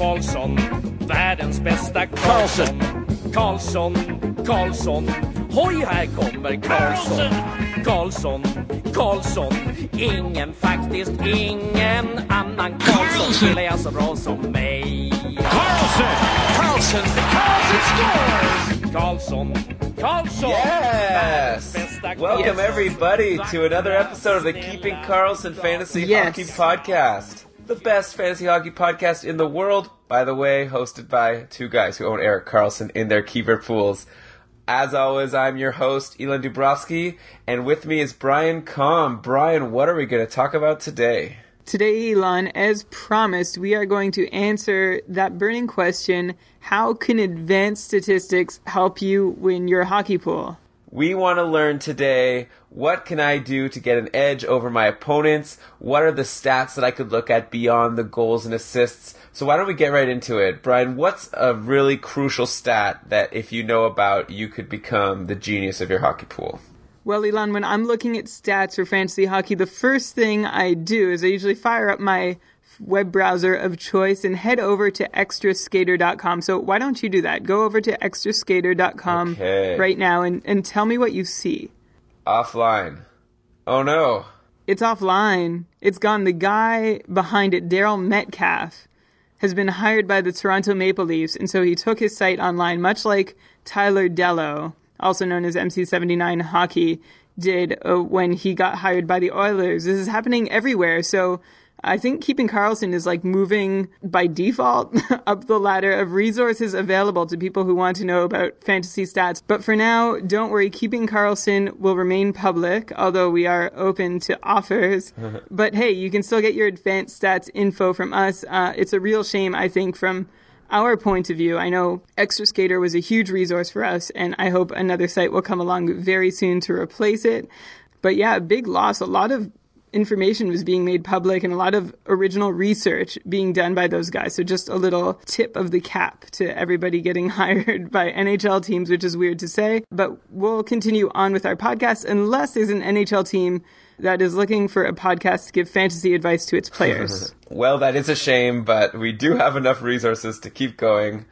Karlsson, världens bästa Karlsson. Karlsson, Karlsson, hoj här kommer Karlsson. Karlsson, Karlsson, ingen faktiskt ingen annan Karlsson spelar jag så bra som mig. Karlsson, Karlsson, Karlsson scores! Karlsson, Karlsson, Yes! Welcome everybody to another episode of the Keeping Karlsson Fantasy Yes. Hockey Podcast. The best fantasy hockey podcast in the world, by the way, hosted by two guys who own Erik Karlsson in their keeper pools. As always, I'm your host, Elon Dubrovsky, and with me is Brian Com. Brian, what are we going to talk about today? Today, Elon, as promised, we are going to answer that burning question how can advanced statistics help you win your hockey pool? We want to learn today what can I do to get an edge over my opponents? What are the stats that I could look at beyond the goals and assists? So why don't we get right into it? Brian, what's a really crucial stat that if you know about, you could become the genius of your hockey pool? Well, Elon, when I'm looking at stats for fantasy hockey, the first thing I do is I usually fire up my web browser of choice and head over to extraskater.com. So why don't you do that? Go over to extraskater.com Okay. right now and, and tell me what you see. Offline. Oh no. It's offline. It's gone. The guy behind it, Darryl Metcalf, has been hired by the Toronto Maple Leafs, and so he took his site online, much like Tyler Dellow, also known as MC79 Hockey, did uh, when he got hired by the Oilers. This is happening everywhere. So I think keeping Karlsson is like moving by default up the ladder of resources available to people who want to know about fantasy stats. But for now, don't worry, keeping Karlsson will remain public, although we are open to offers. but hey, you can still get your advanced stats info from us. Uh, it's a real shame, I think, from our point of view. I know Extra Skater was a huge resource for us, and I hope another site will come along very soon to replace it. But yeah, big loss. A lot of information was being made public and a lot of original research being done by those guys. So just a little tip of the cap to everybody getting hired by NHL teams, which is weird to say, but we'll continue on with our podcast unless there's an NHL team that is looking for a podcast to give fantasy advice to its players. Well, that is a shame, but we do have enough resources to keep going,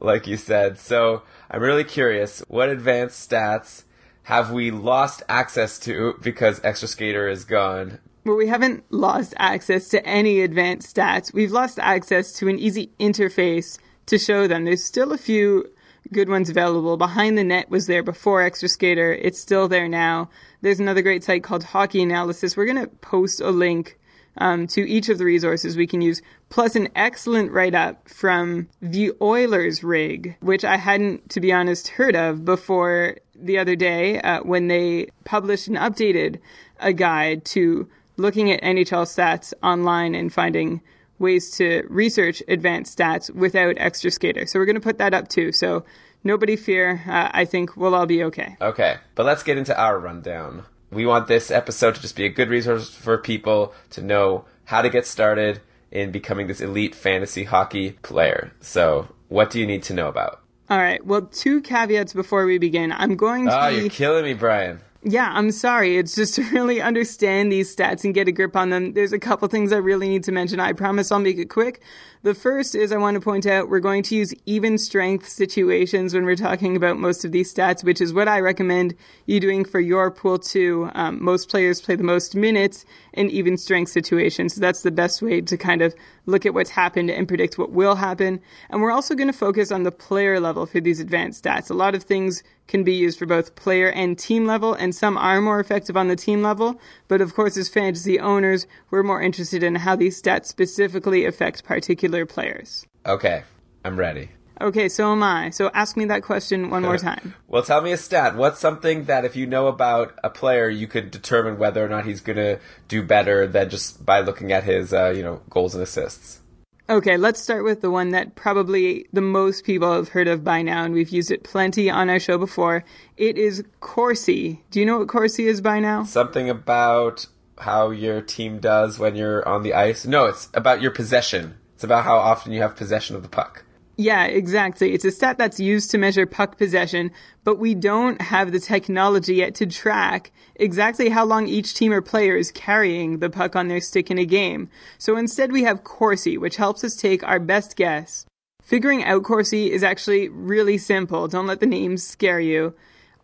like you said. So I'm really curious, what advanced stats have we lost access to because Extra Skater is gone? Well, we haven't lost access to any advanced stats. We've lost access to an easy interface to show them. There's still a few good ones available. Behind the Net was there before Extra Skater. It's still there now. There's another great site called Hockey Analysis. We're going to post a link um, to each of the resources we can use, plus an excellent write up from the Oilers rig, which I hadn't, to be honest, heard of before the other day uh, when they published and updated a guide to looking at NHL stats online and finding ways to research advanced stats without extra skater. So we're going to put that up too. So nobody fear. Uh, I think we'll all be okay. Okay, but let's get into our rundown. We want this episode to just be a good resource for people to know how to get started in becoming this elite fantasy hockey player. So, what do you need to know about? All right. Well, two caveats before we begin. I'm going to Oh, be you're killing me, Brian. Yeah, I'm sorry. It's just to really understand these stats and get a grip on them. There's a couple things I really need to mention. I promise I'll make it quick. The first is I want to point out we're going to use even strength situations when we're talking about most of these stats, which is what I recommend you doing for your pool too. Um, most players play the most minutes in even strength situations. So that's the best way to kind of look at what's happened and predict what will happen. And we're also going to focus on the player level for these advanced stats. A lot of things can be used for both player and team level, and some are more effective on the team level. But of course, as fantasy owners, we're more interested in how these stats specifically affect particular players. Okay, I'm ready. Okay, so am I. So ask me that question one more time. Well, tell me a stat. What's something that if you know about a player, you could determine whether or not he's going to do better than just by looking at his, uh, you know, goals and assists? Okay, let's start with the one that probably the most people have heard of by now, and we've used it plenty on our show before. It is Corsi. Do you know what Corsi is by now? Something about how your team does when you're on the ice. No, it's about your possession. It's about how often you have possession of the puck. Yeah, exactly. It's a stat that's used to measure puck possession, but we don't have the technology yet to track exactly how long each team or player is carrying the puck on their stick in a game. So instead we have Corsi, which helps us take our best guess. Figuring out Corsi is actually really simple. Don't let the names scare you.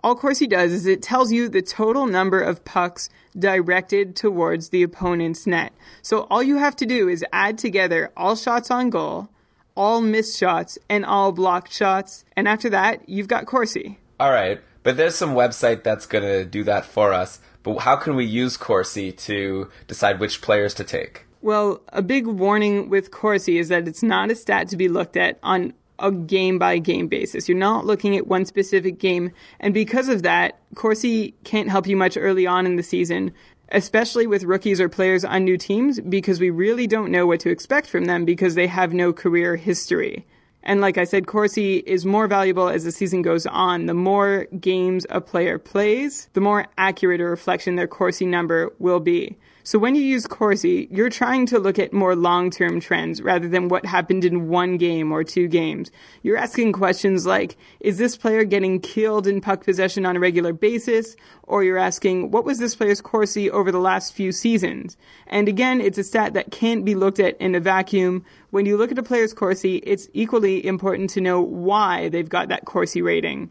All Corsi does is it tells you the total number of pucks directed towards the opponent's net. So all you have to do is add together all shots on goal, all missed shots and all blocked shots. And after that, you've got Corsi. All right, but there's some website that's going to do that for us. But how can we use Corsi to decide which players to take? Well, a big warning with Corsi is that it's not a stat to be looked at on a game by game basis. You're not looking at one specific game. And because of that, Corsi can't help you much early on in the season especially with rookies or players on new teams, because we really don't know what to expect from them because they have no career history. And like I said, Corsi is more valuable as the season goes on. The more games a player plays, the more accurate a reflection their Corsi number will be. So when you use Corsi, you're trying to look at more long-term trends rather than what happened in one game or two games. You're asking questions like, is this player getting killed in puck possession on a regular basis? Or you're asking, what was this player's Corsi over the last few seasons? And again, it's a stat that can't be looked at in a vacuum. When you look at a player's Corsi, it's equally important to know why they've got that Corsi rating.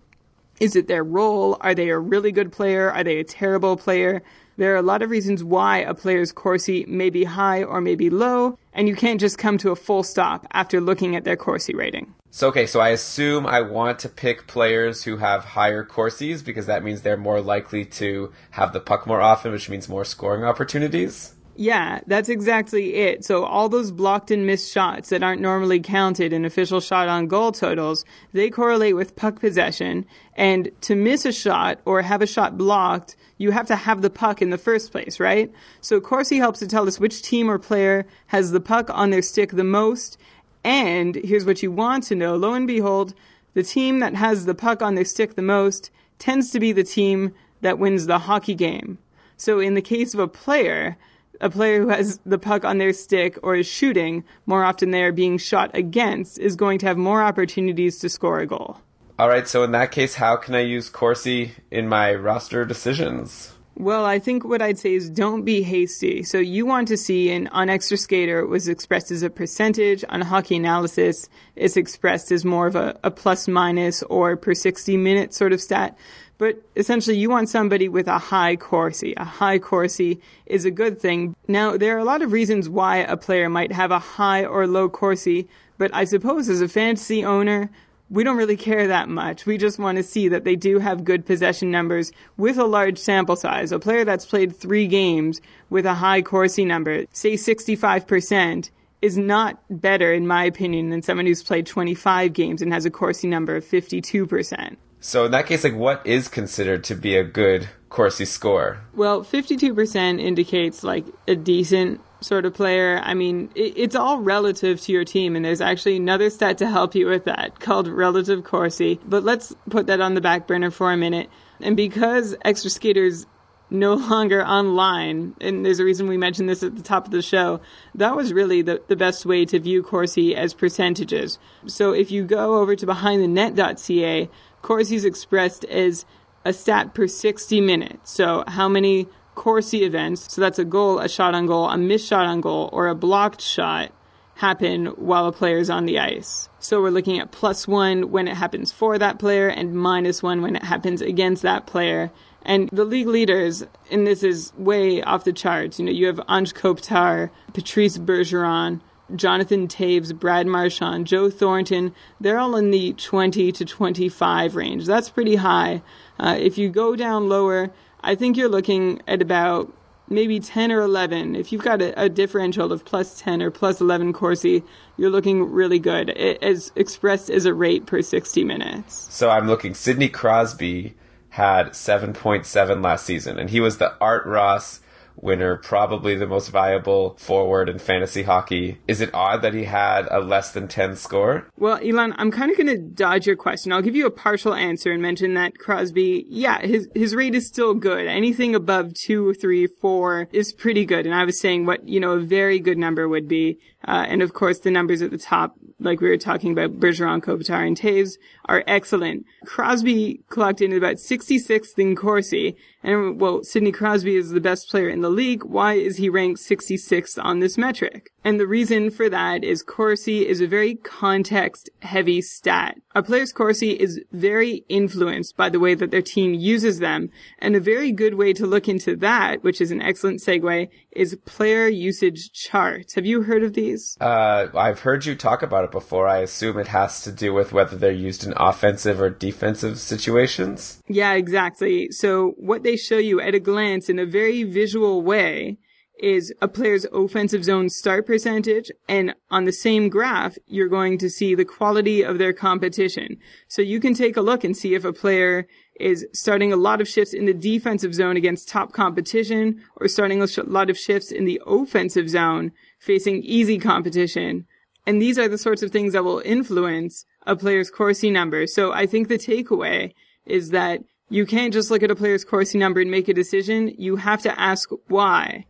Is it their role? Are they a really good player? Are they a terrible player? There are a lot of reasons why a player's Corsi may be high or may be low, and you can't just come to a full stop after looking at their Corsi rating. So, okay, so I assume I want to pick players who have higher Corsis because that means they're more likely to have the puck more often, which means more scoring opportunities. Yeah, that's exactly it. So all those blocked and missed shots that aren't normally counted in official shot on goal totals, they correlate with puck possession. And to miss a shot or have a shot blocked, you have to have the puck in the first place, right? So Corsi helps to tell us which team or player has the puck on their stick the most. And here's what you want to know. Lo and behold, the team that has the puck on their stick the most tends to be the team that wins the hockey game. So in the case of a player, a player who has the puck on their stick or is shooting, more often they are being shot against, is going to have more opportunities to score a goal. All right, so in that case, how can I use Corsi in my roster decisions? Well, I think what I'd say is don't be hasty. So you want to see an on Extra Skater was expressed as a percentage. On Hockey Analysis, it's expressed as more of a, a plus minus or per 60 minute sort of stat. But essentially, you want somebody with a high Corsi. A high Corsi is a good thing. Now, there are a lot of reasons why a player might have a high or low Corsi, but I suppose as a fantasy owner, we don't really care that much. We just want to see that they do have good possession numbers with a large sample size. A player that's played three games with a high Corsi number, say 65%, is not better, in my opinion, than someone who's played 25 games and has a Corsi number of 52%. So in that case, like what is considered to be a good Corsi score? Well, 52% indicates like a decent sort of player. I mean, it, it's all relative to your team, and there's actually another stat to help you with that called relative Corsi. But let's put that on the back burner for a minute. And because Extra Skaters no longer online, and there's a reason we mentioned this at the top of the show, that was really the, the best way to view Corsi as percentages. So if you go over to behindthenet.ca, Corsi is expressed as a stat per 60 minutes. So how many Corsi events, so that's a goal, a shot on goal, a missed shot on goal, or a blocked shot, happen while a player is on the ice. So we're looking at plus one when it happens for that player and minus one when it happens against that player. And the league leaders, and this is way off the charts, you know, you have Anze Kopitar, Patrice Bergeron, Jonathan Toews, Brad Marchand, Joe Thornton, they're all in the 20 to 25 range. That's pretty high. Uh, if you go down lower, I think you're looking at about maybe 10 or 11. If you've got a, a differential of plus 10 or plus 11 Corsi, you're looking really good, as expressed as a rate per 60 minutes. So I'm looking, Sidney Crosby had 7.7 last season, and he was the Art Ross winner, probably the most viable forward in fantasy hockey. Is it odd that he had a less than 10 score? Well, Elon, I'm kind of going to dodge your question. I'll give you a partial answer and mention that Crosby, yeah, his, his rate is still good. Anything above two, three, four is pretty good. And I was saying what, you know, a very good number would be. Uh, and of course, the numbers at the top, like we were talking about Bergeron, Kopitar, and Toews, are excellent. Crosby clocked in at about 66th in Corsi, and well, Sidney Crosby is the best player in the league. Why is he ranked 66th on this metric? And the reason for that is Corsi is a very context heavy stat. A player's Corsi is very influenced by the way that their team uses them. And a very good way to look into that, which is an excellent segue, is player usage charts. Have you heard of these? Uh, I've heard you talk about it before. I assume it has to do with whether they're used in offensive or defensive situations. Yeah, exactly. So what they show you at a glance in a very visual way is a player's offensive zone start percentage. And on the same graph, you're going to see the quality of their competition. So you can take a look and see if a player is starting a lot of shifts in the defensive zone against top competition or starting a lot of shifts in the offensive zone facing easy competition. And these are the sorts of things that will influence a player's Corsi number. So I think the takeaway is that you can't just look at a player's Corsi number and make a decision. You have to ask why.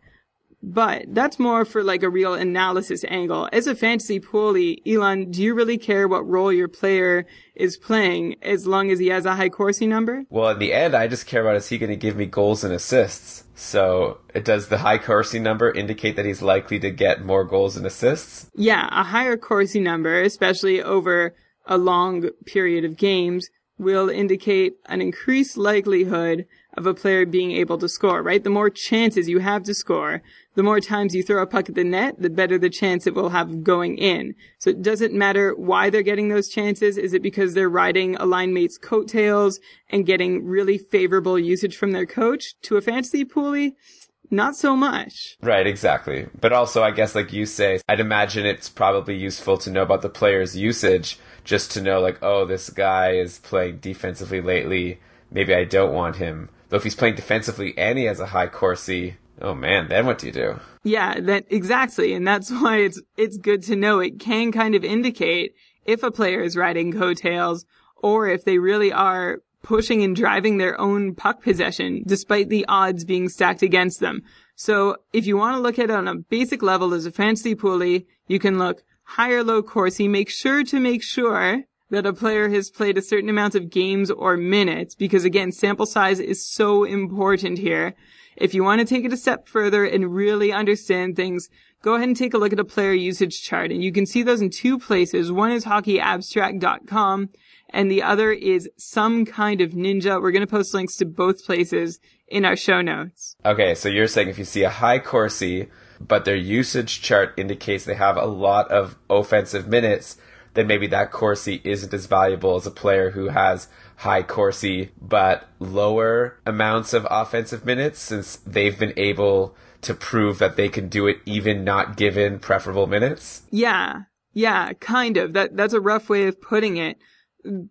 But that's more for like a real analysis angle. As a fantasy poolie, Elon, do you really care what role your player is playing as long as he has a high Corsi number? Well, in the end, I just care about is he going to give me goals and assists. So, does the high Corsi number indicate that he's likely to get more goals and assists? Yeah, a higher Corsi number, especially over a long period of games, will indicate an increased likelihood of a player being able to score, right? The more chances you have to score, the more times you throw a puck at the net, the better the chance it will have going in. So it doesn't matter why they're getting those chances. Is it because they're riding a line mate's coattails and getting really favorable usage from their coach to a fantasy poolie? Not so much. Right, exactly. But also, I guess, like you say, I'd imagine it's probably useful to know about the player's usage just to know, like, oh, this guy is playing defensively lately. Maybe I don't want him. Though if he's playing defensively and he has a high Corsi, Oh man, then what do you do? Yeah, that exactly, and that's why it's it's good to know. It can kind of indicate if a player is riding coattails or if they really are pushing and driving their own puck possession despite the odds being stacked against them. So if you want to look at it on a basic level as a fantasy poolie, you can look high or low Corsi. Make sure to make sure that a player has played a certain amount of games or minutes because again, sample size is so important here. If you want to take it a step further and really understand things, go ahead and take a look at a player usage chart. And you can see those in two places. One is hockeyabstract.com and the other is some kind of ninja. We're going to post links to both places in our show notes. Okay, so you're saying if you see a high Corsi, but their usage chart indicates they have a lot of offensive minutes, then maybe that Corsi isn't as valuable as a player who has high Corsi, but lower amounts of offensive minutes since they've been able to prove that they can do it even not given preferable minutes? Yeah. Yeah, kind of. That that's a rough way of putting it.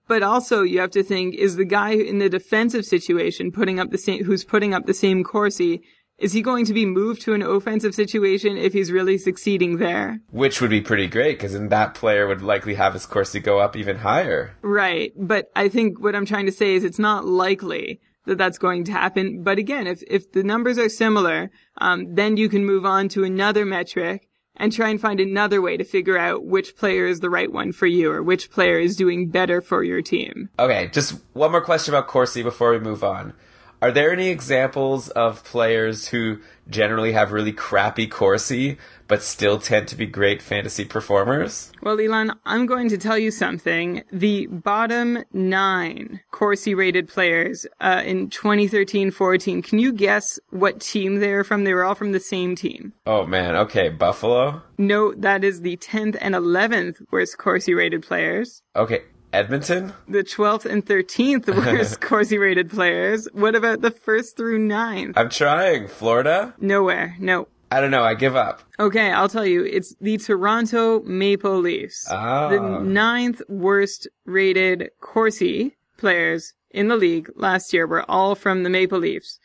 But also you have to think is the guy in the defensive situation putting up the same who's putting up the same Corsi is he going to be moved to an offensive situation if he's really succeeding there? Which would be pretty great because then that player would likely have his Corsi go up even higher. Right. But I think what I'm trying to say is it's not likely that that's going to happen. But again, if, if the numbers are similar, um, then you can move on to another metric and try and find another way to figure out which player is the right one for you or which player is doing better for your team. Okay, just one more question about Corsi before we move on. Are there any examples of players who generally have really crappy Corsi but still tend to be great fantasy performers? Well, Elon, I'm going to tell you something. The bottom nine Corsi rated players uh, in 2013-14, can you guess what team they were from? They were all from the same team. Oh man, okay, Buffalo. No, that is the 10th and 11th worst Corsi rated players. Okay, Edmonton. The 12th and 13th worst Corsi rated players. What about the first through ninth? I'm trying. Florida. Nowhere. No. I don't know. I give up. Okay, I'll tell you. It's the Toronto Maple Leafs. Ah. The ninth worst rated Corsi players in the league last year were all from the Maple Leafs.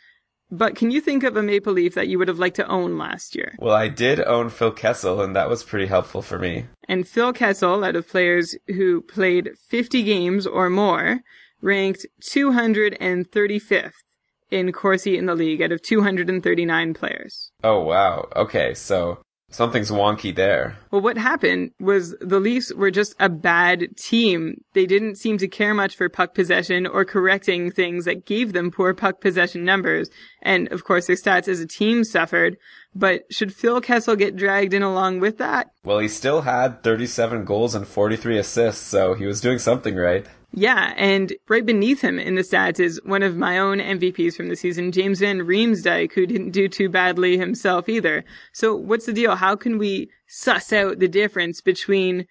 But can you think of a Maple Leaf that you would have liked to own last year? Well, I did own Phil Kessel, and that was pretty helpful for me. And Phil Kessel, out of players who played 50 games or more, ranked 235th in Corsi in the league out of 239 players. Oh wow. Okay, so something's wonky there. Well, what happened was the Leafs were just a bad team. They didn't seem to care much for puck possession or correcting things that gave them poor puck possession numbers. And of course, their stats as a team suffered. But should Phil Kessel get dragged in along with that? Well, he still had 37 goals and 43 assists, so he was doing something right. Yeah, and right beneath him in the stats is one of my own MVPs from the season, James Van Riemsdyk, who didn't do too badly himself either. So what's the deal? How can we suss out the difference between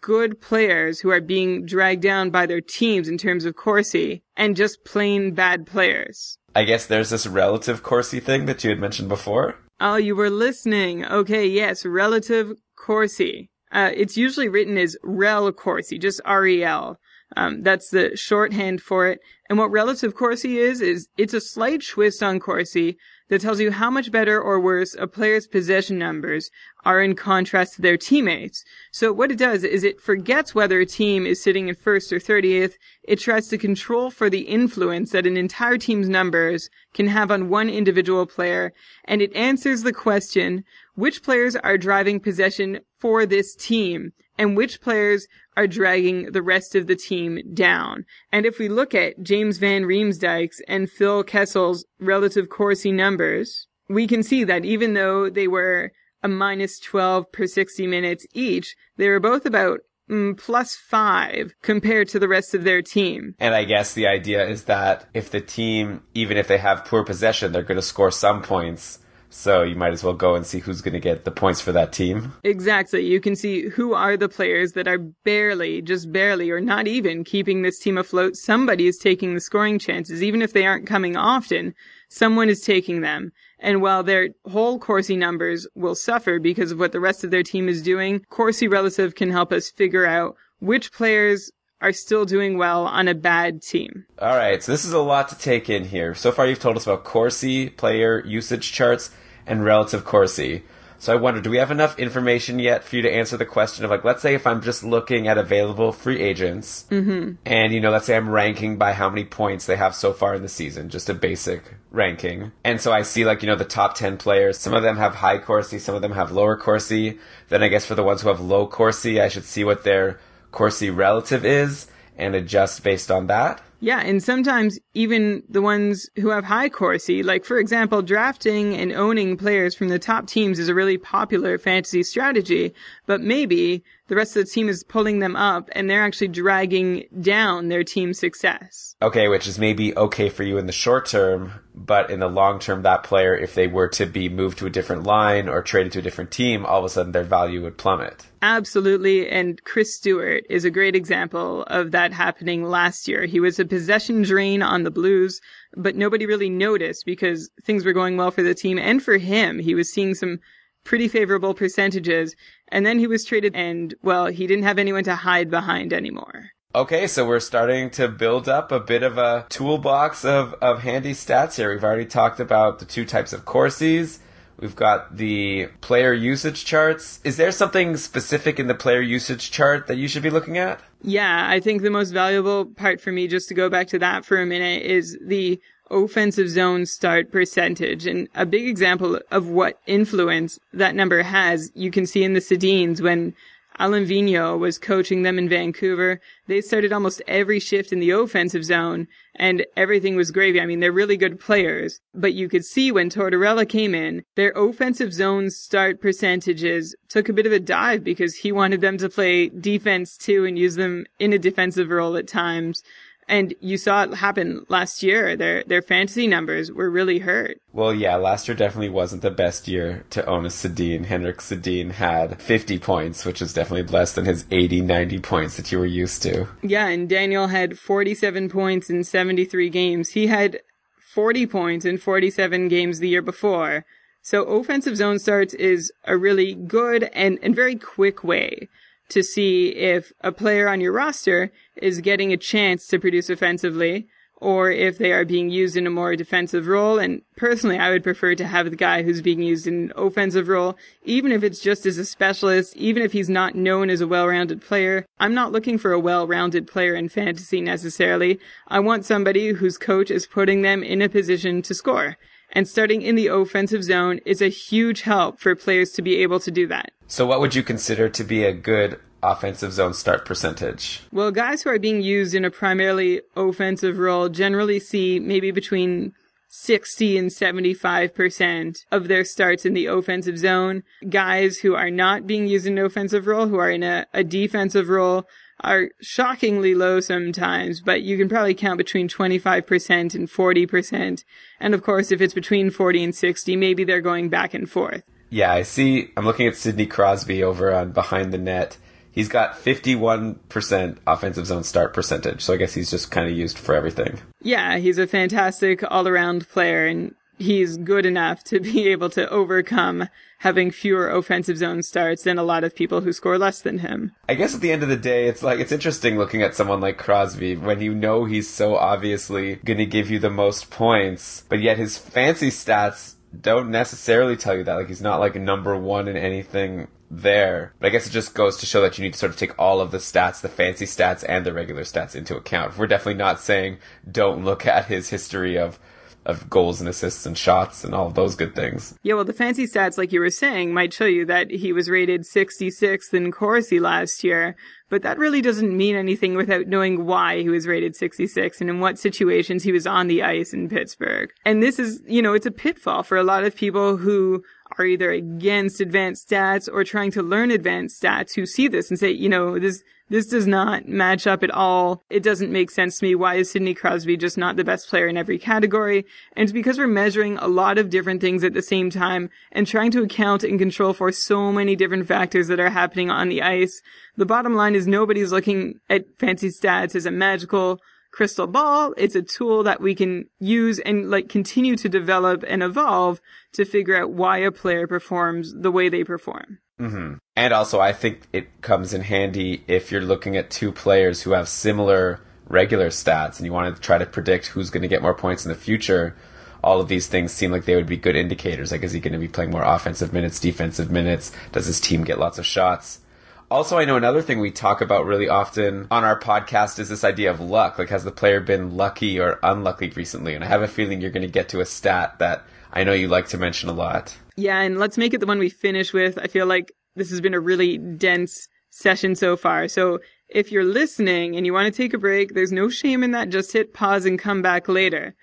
good players who are being dragged down by their teams in terms of Corsi and just plain bad players? I guess there's this relative Corsi thing that you had mentioned before. Oh, you were listening. Okay, yes, relative Corsi. Uh, it's usually written as rel Corsi, just R-E-L. Um, that's the shorthand for it. And what relative Corsi is, is it's a slight twist on Corsi that tells you how much better or worse a player's possession numbers are in contrast to their teammates. So what it does is it forgets whether a team is sitting in first or 30th. It tries to control for the influence that an entire team's numbers can have on one individual player. And it answers the question, which players are driving possession for this team and which players are dragging the rest of the team down. And if we look at James Van Riemsdyk's and Phil Kessel's relative Corsi numbers, we can see that even though they were a minus 12 per 60 minutes each, they were both about mm, plus five compared to the rest of their team. And I guess the idea is that if the team, even if they have poor possession, they're going to score some points. So you might as well go and see who's going to get the points for that team. Exactly. You can see who are the players that are barely, just barely, or not even keeping this team afloat. Somebody is taking the scoring chances, even if they aren't coming often. Someone is taking them. And while their whole Corsi numbers will suffer because of what the rest of their team is doing, Corsi Relative can help us figure out which players are still doing well on a bad team. All right, so this is a lot to take in here. So far, you've told us about Corsi, player usage charts, and relative Corsi. So I wonder, do we have enough information yet for you to answer the question of like, let's say if I'm just looking at available free agents, Mm-hmm. and you know, let's say I'm ranking by how many points they have so far in the season, just a basic ranking. And so I see like, you know, the top 10 players, some of them have high Corsi, some of them have lower Corsi. Then I guess for the ones who have low Corsi, I should see what their Corsi relative is and adjust based on that. Yeah, and sometimes even the ones who have high Corsi, like for example, drafting and owning players from the top teams is a really popular fantasy strategy, but maybe the rest of the team is pulling them up and they're actually dragging down their team's success. Okay, which is maybe okay for you in the short term, but in the long term, that player, if they were to be moved to a different line or traded to a different team, all of a sudden their value would plummet. Absolutely. And Chris Stewart is a great example of that happening last year. He was a possession drain on the Blues, but nobody really noticed because things were going well for the team and for him. He was seeing some pretty favorable percentages. And then he was traded and, well, he didn't have anyone to hide behind anymore. Okay, so we're starting to build up a bit of a toolbox of, of handy stats here. We've already talked about the two types of Corsis. We've got the player usage charts. Is there something specific in the player usage chart that you should be looking at? Yeah, I think the most valuable part for me, just to go back to that for a minute, is the offensive zone start percentage. And a big example of what influence that number has, you can see in the Sedins when Alain Vigneault was coaching them in Vancouver. They started almost every shift in the offensive zone and everything was gravy. I mean, they're really good players, but you could see when Tortorella came in, their offensive zone start percentages took a bit of a dive because he wanted them to play defense too and use them in a defensive role at times. And you saw it happen last year. Their their fantasy numbers were really hurt. Well, yeah, last year definitely wasn't the best year to own a Sedin. Henrik Sedin had 50 points, which is definitely less than his 80, 90 points that you were used to. Yeah, and Daniel had 47 points in 73 games. He had 40 points in 47 games the year before. So offensive zone starts is a really good and, and very quick way to see if a player on your roster is getting a chance to produce offensively or if they are being used in a more defensive role. And personally, I would prefer to have the guy who's being used in an offensive role, even if it's just as a specialist, even if he's not known as a well-rounded player. I'm not looking for a well-rounded player in fantasy necessarily. I want somebody whose coach is putting them in a position to score. And starting in the offensive zone is a huge help for players to be able to do that. So, what would you consider to be a good offensive zone start percentage? Well, guys who are being used in a primarily offensive role generally see maybe between 60 and 75% of their starts in the offensive zone. Guys who are not being used in an offensive role, who are in a, a defensive role, are shockingly low sometimes, but you can probably count between 25% and 40%. And of course, if it's between 40 and 60, maybe they're going back and forth. Yeah, I see. I'm looking at Sidney Crosby over on Behind the Net. He's got 51% offensive zone start percentage, so I guess he's just kind of used for everything. Yeah, he's a fantastic all around player, and he's good enough to be able to overcome having fewer offensive zone starts than a lot of people who score less than him. I guess at the end of the day, it's like, it's interesting looking at someone like Crosby when you know he's so obviously going to give you the most points, but yet his fancy stats don't necessarily tell you that. Like, he's not like number one in anything there. But I guess it just goes to show that you need to sort of take all of the stats, the fancy stats and the regular stats into account. We're definitely not saying don't look at his history of of goals and assists and shots and all those good things. Yeah, well, the fancy stats, like you were saying, might show you that he was rated 66th in Corsi last year, but that really doesn't mean anything without knowing why he was rated 66 and in what situations he was on the ice in Pittsburgh. And this is, you know, it's a pitfall for a lot of people who are either against advanced stats or trying to learn advanced stats who see this and say, you know, this, this does not match up at all. It doesn't make sense to me. Why is Sidney Crosby just not the best player in every category? And it's because we're measuring a lot of different things at the same time and trying to account and control for so many different factors that are happening on the ice. The bottom line is nobody's looking at fancy stats as a magical crystal ball. It's a tool that we can use and like continue to develop and evolve to figure out why a player performs the way they perform. Mm-hmm. And also, I think it comes in handy if you're looking at two players who have similar regular stats and you want to try to predict who's going to get more points in the future. All of these things seem like they would be good indicators. Like, is he going to be playing more offensive minutes, defensive minutes? Does his team get lots of shots? Also, I know another thing we talk about really often on our podcast is this idea of luck. Like, has the player been lucky or unlucky recently? And I have a feeling you're going to get to a stat that I know you like to mention a lot. Yeah, and let's make it the one we finish with. I feel like this has been a really dense session so far. So if you're listening and you want to take a break, there's no shame in that. Just hit pause and come back later.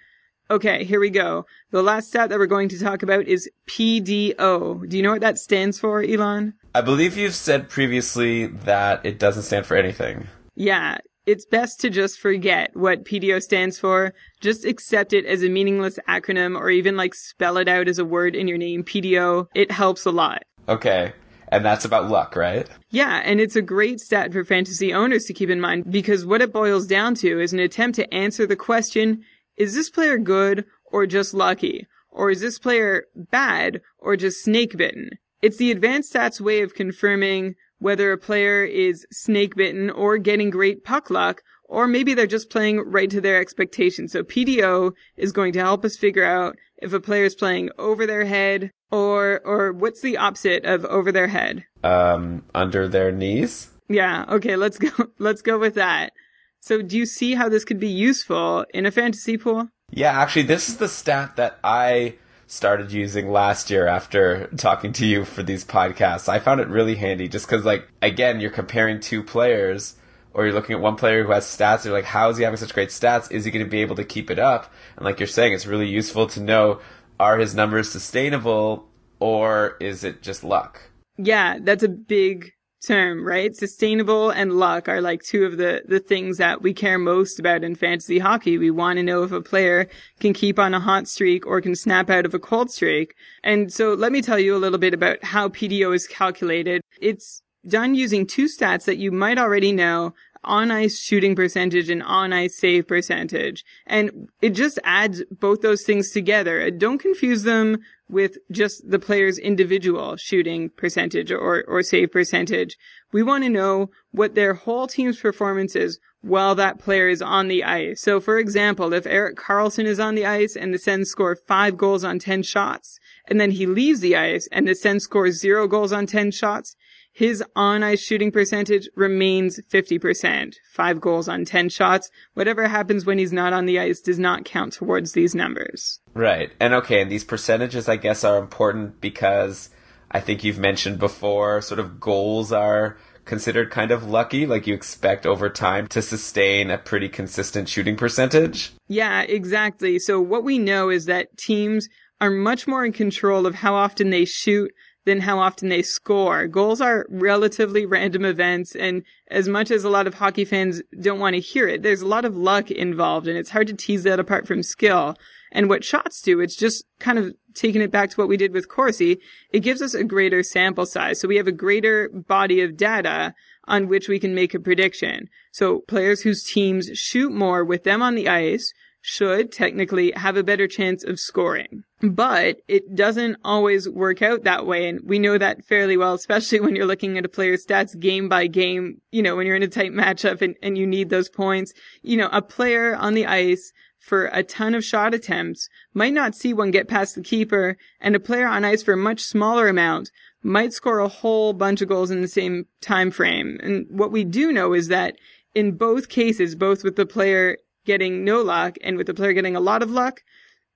Okay, here we go. The last stat that we're going to talk about is PDO. Do you know what that stands for, Elon? I believe you've said previously that it doesn't stand for anything. Yeah, it's best to just forget what PDO stands for. Just accept it as a meaningless acronym or even like spell it out as a word in your name, PDO. It helps a lot. Okay. And that's about luck, right? Yeah, and it's a great stat for fantasy owners to keep in mind because what it boils down to is an attempt to answer the question, is this player good or just lucky? Or is this player bad or just snake bitten? It's the advanced stats way of confirming whether a player is snake bitten or getting great puck luck, or maybe they're just playing right to their expectations. So PDO is going to help us figure out if a player is playing over their head or, or what's the opposite of over their head? Um, under their knees? Yeah. Okay. Let's go. Let's go with that. So do you see how this could be useful in a fantasy pool? Yeah, actually, this is the stat that I started using last year after talking to you for these podcasts. I found it really handy just because, like, again, you're comparing two players or you're looking at one player who has stats. You're like, how is he having such great stats? Is he going to be able to keep it up? And like you're saying, it's really useful to know are his numbers sustainable or is it just luck? Yeah, that's a big term, right? Sustainable and luck are like two of the, the things that we care most about in fantasy hockey. We want to know if a player can keep on a hot streak or can snap out of a cold streak. And so let me tell you a little bit about how PDO is calculated. It's done using two stats that you might already know on ice shooting percentage and on ice save percentage. And it just adds both those things together. Don't confuse them with just the player's individual shooting percentage or, or save percentage. We want to know what their whole team's performance is while that player is on the ice. So for example, if Erik Karlsson is on the ice and the Sens score five goals on 10 shots, and then he leaves the ice and the Sens scores zero goals on 10 shots, his on ice shooting percentage remains 50%. Five goals on 10 shots. Whatever happens when he's not on the ice does not count towards these numbers. Right. And okay, and these percentages, I guess, are important because I think you've mentioned before, sort of goals are considered kind of lucky, like you expect over time to sustain a pretty consistent shooting percentage. Yeah, exactly. So what we know is that teams are much more in control of how often they shoot than how often they score. Goals are relatively random events, and as much as a lot of hockey fans don't want to hear it, there's a lot of luck involved, and it's hard to tease that apart from skill. And what shots do, it's just kind of taking it back to what we did with Corsi. It gives us a greater sample size. So we have a greater body of data on which we can make a prediction. So players whose teams shoot more with them on the ice should technically have a better chance of scoring. But it doesn't always work out that way. And we know that fairly well, especially when you're looking at a player's stats game by game, you know, when you're in a tight matchup and, and you need those points. You know, a player on the ice for a ton of shot attempts might not see one get past the keeper and a player on ice for a much smaller amount might score a whole bunch of goals in the same time frame. And what we do know is that in both cases, both with the player getting no luck and with the player getting a lot of luck,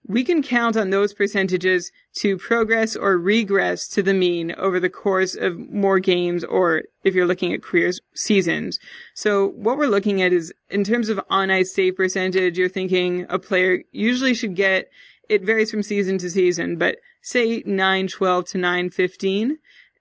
we can count on those percentages to progress or regress to the mean over the course of more games or if you're looking at career seasons. So what we're looking at is in terms of on ice save percentage, you're thinking a player usually should get, it varies from season to season, but say 912 to 915.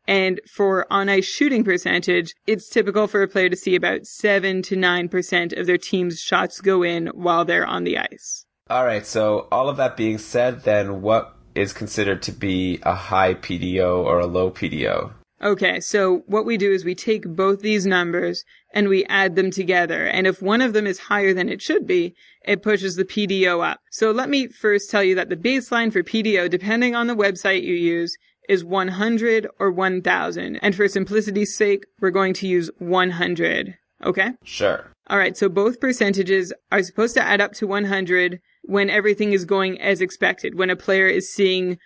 And for on ice shooting percentage, it's typical for a player to see about 7 to 9% of their team's shots go in while they're on the ice. All right, so all of that being said, then what is considered to be a high PDO or a low PDO? Okay, so what we do is we take both these numbers and we add them together. And if one of them is higher than it should be, it pushes the PDO up. So let me first tell you that the baseline for PDO, depending on the website you use, is 100 or 1000. And for simplicity's sake, we're going to use 100. Okay? Sure. All right. So both percentages are supposed to add up to 100 when everything is going as expected, when a player is seeing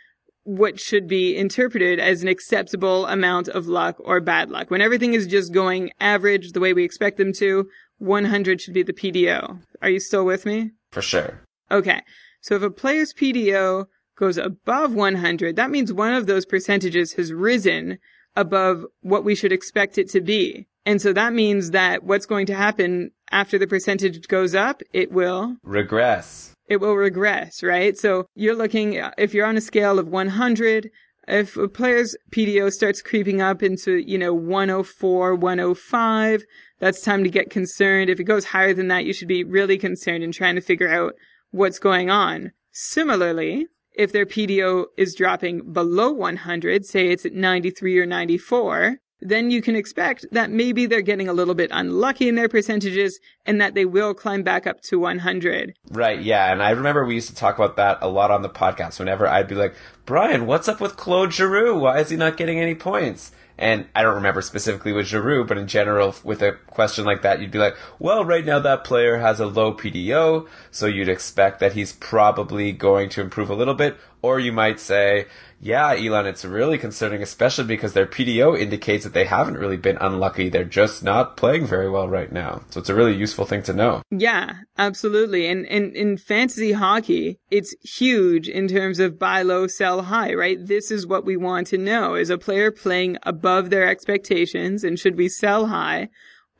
what should be interpreted as an acceptable amount of luck or bad luck. When everything is just going average the way we expect them to, 100 should be the PDO. Are you still with me? For sure. Okay. So if a player's PDO goes above 100, that means one of those percentages has risen above what we should expect it to be. And so that means that what's going to happen after the percentage goes up, it will regress. It will regress, right? So you're looking, uh, if you're on a scale of 100, if a player's PDO starts creeping up into, you know, 104, 105, that's time to get concerned. If it goes higher than that, you should be really concerned and trying to figure out what's going on. Similarly, if their PDO is dropping below 100, say it's at 93 or 94, then you can expect that maybe they're getting a little bit unlucky in their percentages and that they will climb back up to 100. Right, yeah. And I remember we used to talk about that a lot on the podcast whenever I'd be like, Brian, what's up with Claude Giroux? Why is he not getting any points? And I don't remember specifically with Giroux, but in general, with a question like that, you'd be like, well, right now that player has a low PDO, so you'd expect that he's probably going to improve a little bit. Or you might say, yeah, Elon, it's really concerning, especially because their PDO indicates that they haven't really been unlucky. They're just not playing very well right now. So it's a really useful thing to know. Yeah, absolutely. And, in fantasy hockey, it's huge in terms of buy low, sell high, right? This is what we want to know. Is a player playing above their expectations and should we sell high?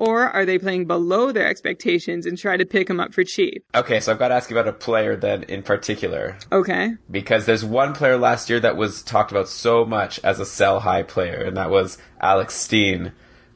Or are they playing below their expectations and try to pick them up for cheap? Okay, so I've got to ask you about a player then in particular. Okay. Because there's one player last year that was talked about so much as a sell high player, and that was Alex Steen.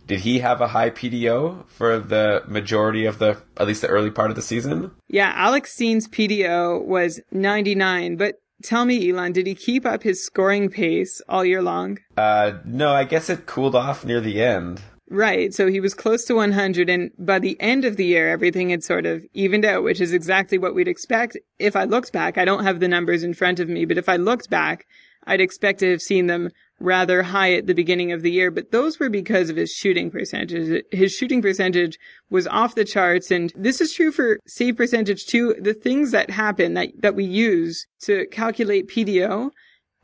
Did he have a high PDO for the majority of the, at least the early part of the season? Yeah, Alex Steen's PDO was 99, but tell me, Elon, did he keep up his scoring pace all year long? Uh, no, I guess it cooled off near the end. Right. So he was close to 100 and by the end of the year, everything had sort of evened out, which is exactly what we'd expect. If I looked back, I don't have the numbers in front of me, but if I looked back, I'd expect to have seen them rather high at the beginning of the year, but those were because of his shooting percentage. His shooting percentage was off the charts, and this is true for save percentage too. The things that happen that, that we use to calculate PDO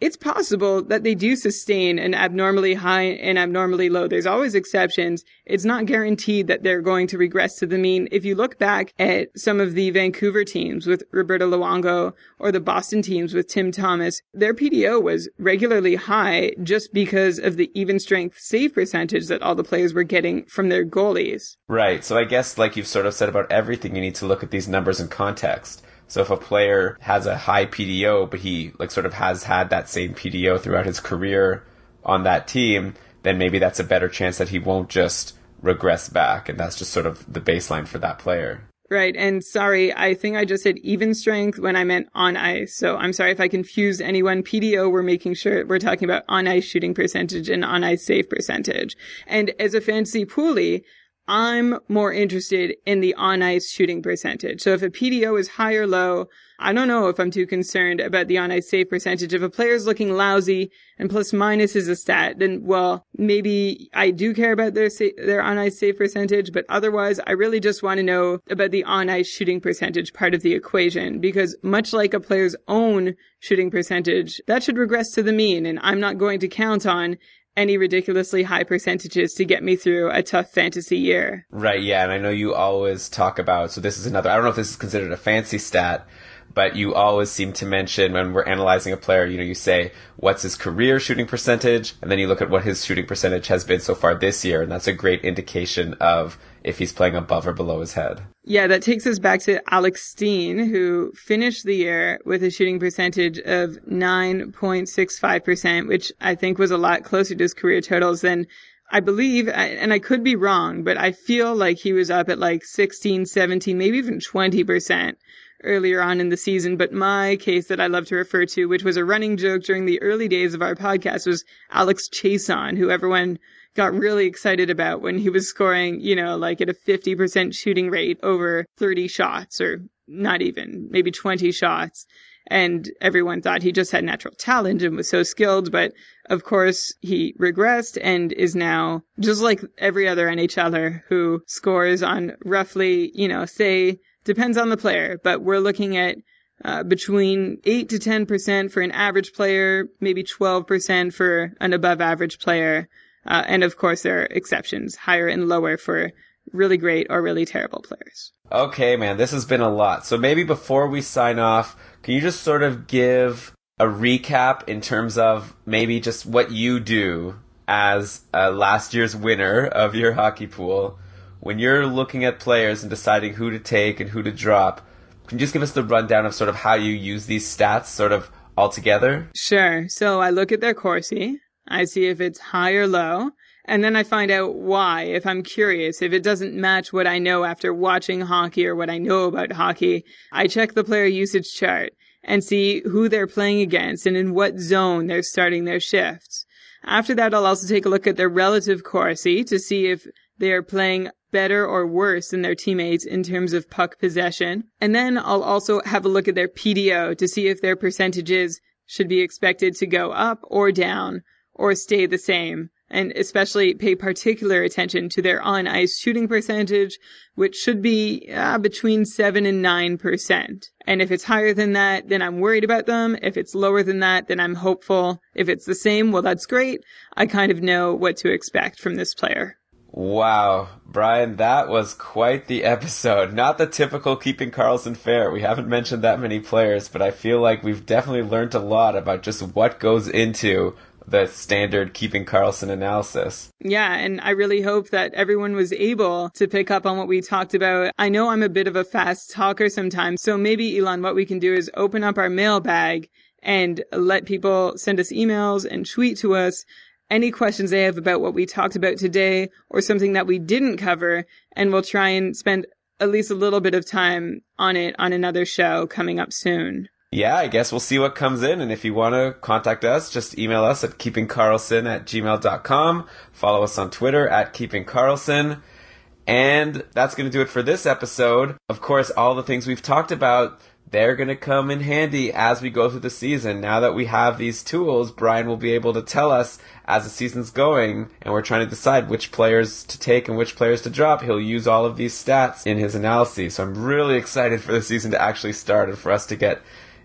it's possible that they do sustain an abnormally high and abnormally low. There's always exceptions. It's not guaranteed that they're going to regress to the mean. If you look back at some of the Vancouver teams with Roberto Luongo or the Boston teams with Tim Thomas, their PDO was regularly high just because of the even strength save percentage that all the players were getting from their goalies. Right. So I guess like you've sort of said about everything, you need to look at these numbers in context. So if a player has a high PDO, but he like sort of has had that same PDO throughout his career on that team, then maybe that's a better chance that he won't just regress back. And that's just sort of the baseline for that player. Right. And sorry, I think I just said even strength when I meant on ice. So I'm sorry if I confused anyone. PDO, we're making sure we're talking about on ice shooting percentage and on ice save percentage. And as a fantasy poolie, I'm more interested in the on ice shooting percentage. So if a PDO is high or low, I don't know if I'm too concerned about the on ice save percentage. If a player's looking lousy and plus minus is a stat, then well, maybe I do care about their sa- their on ice save percentage, but otherwise I really just want to know about the on ice shooting percentage part of the equation because much like a player's own shooting percentage, that should regress to the mean and I'm not going to count on any ridiculously high percentages to get me through a tough fantasy year. Right, yeah, and I know you always talk about, so this is another, I don't know if this is considered a fancy stat, but you always seem to mention when we're analyzing a player, you know, you say, what's his career shooting percentage? And then you look at what his shooting percentage has been so far this year, and that's a great indication of if he's playing above or below his head. Yeah, that takes us back to Alex Steen, who finished the year with a shooting percentage of 9.65%, which I think was a lot closer to his career totals than I believe, and I could be wrong, but I feel like he was up at like 16, 17, maybe even 20% earlier on in the season. But my case that I love to refer to, which was a running joke during the early days of our podcast, was Alex Chiasson, who everyone got really excited about when he was scoring, you know, like at a 50% shooting rate over 30 shots or not even, maybe 20 shots. And everyone thought he just had natural talent and was so skilled. But of course, he regressed and is now just like every other NHLer who scores on roughly, you know, say, depends on the player, but we're looking at uh, between 8 to 10% for an average player, maybe 12% for an above average player. Uh, and of course, there are exceptions, higher and lower for really great or really terrible players. Okay, man, this has been a lot. So maybe before we sign off, can you just sort of give a recap in terms of maybe just what you do as uh, last year's winner of your hockey pool when you're looking at players and deciding who to take and who to drop? Can you just give us the rundown of sort of how you use these stats sort of all together? Sure. So I look at their Corsi. I see if it's high or low. And then I find out why, if I'm curious, if it doesn't match what I know after watching hockey or what I know about hockey. I check the player usage chart and see who they're playing against and in what zone they're starting their shifts. After that, I'll also take a look at their relative Corsi to see if they are playing better or worse than their teammates in terms of puck possession. And then I'll also have a look at their PDO to see if their percentages should be expected to go up or down or stay the same and especially pay particular attention to their on ice shooting percentage, which should be uh, between 7 and 9%. And if it's higher than that, then I'm worried about them. If it's lower than that, then I'm hopeful. If it's the same, well, that's great. I kind of know what to expect from this player. Wow, Brian, that was quite the episode. Not the typical keeping Karlsson fare. We haven't mentioned that many players, but I feel like we've definitely learned a lot about just what goes into the standard keeping Karlsson analysis. Yeah, and I really hope that everyone was able to pick up on what we talked about. I know I'm a bit of a fast talker sometimes, so maybe Elon, what we can do is open up our mailbag and let people send us emails and tweet to us any questions they have about what we talked about today or something that we didn't cover, and we'll try and spend at least a little bit of time on it on another show coming up soon. Yeah, I guess we'll see what comes in. And if you want to contact us, just email us at keepingkarlsson at gmail.com. Follow us on Twitter at keepingkarlsson. And that's going to do it for this episode. Of course, all the things we've talked about they're going to come in handy as we go through the season. Now that we have these tools, Brian will be able to tell us as the season's going and we're trying to decide which players to take and which players to drop. He'll use all of these stats in his analysis. So I'm really excited for the season to actually start and for us to get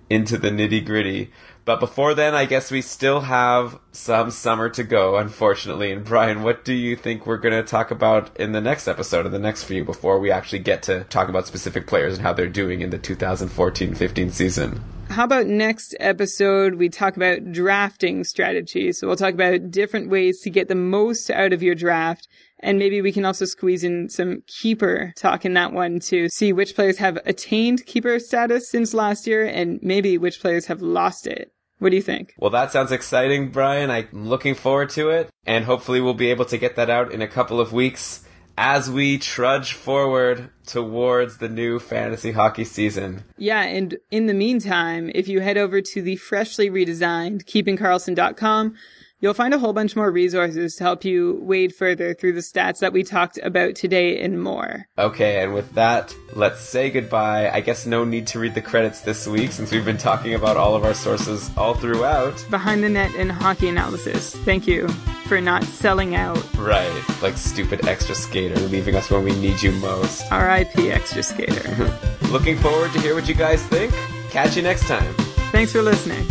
into the nitty gritty. But before then, I guess we still have some summer to go, unfortunately. And Brian, what do you think we're going to talk about in the next episode, in the next few, before we actually get to talk about specific players and how they're doing in the 2014-15 season? How about next episode we talk about drafting strategies? So we'll talk about different ways to get the most out of your draft. And maybe we can also squeeze in some keeper talk in that one to see which players have attained keeper status since last year and maybe which players have lost it. What do you think? Well, that sounds exciting, Brian. I'm looking forward to it. And hopefully we'll be able to get that out in a couple of weeks as we trudge forward towards the new fantasy hockey season. Yeah, and in the meantime, if you head over to the freshly redesigned keepingkarlsson.com, You'll find a whole bunch more resources to help you wade further through the stats that we talked about today and more. Okay, and with that, let's say goodbye. I guess no need to read the credits this week since we've been talking about all of our sources all throughout. Behind the net and hockey analysis. Thank you for not selling out. Right, like stupid extra skater leaving us when we need you most. R.I.P. extra skater. Looking forward to hear what you guys think. Catch you next time. Thanks for listening.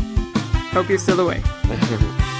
Hope you're still awake.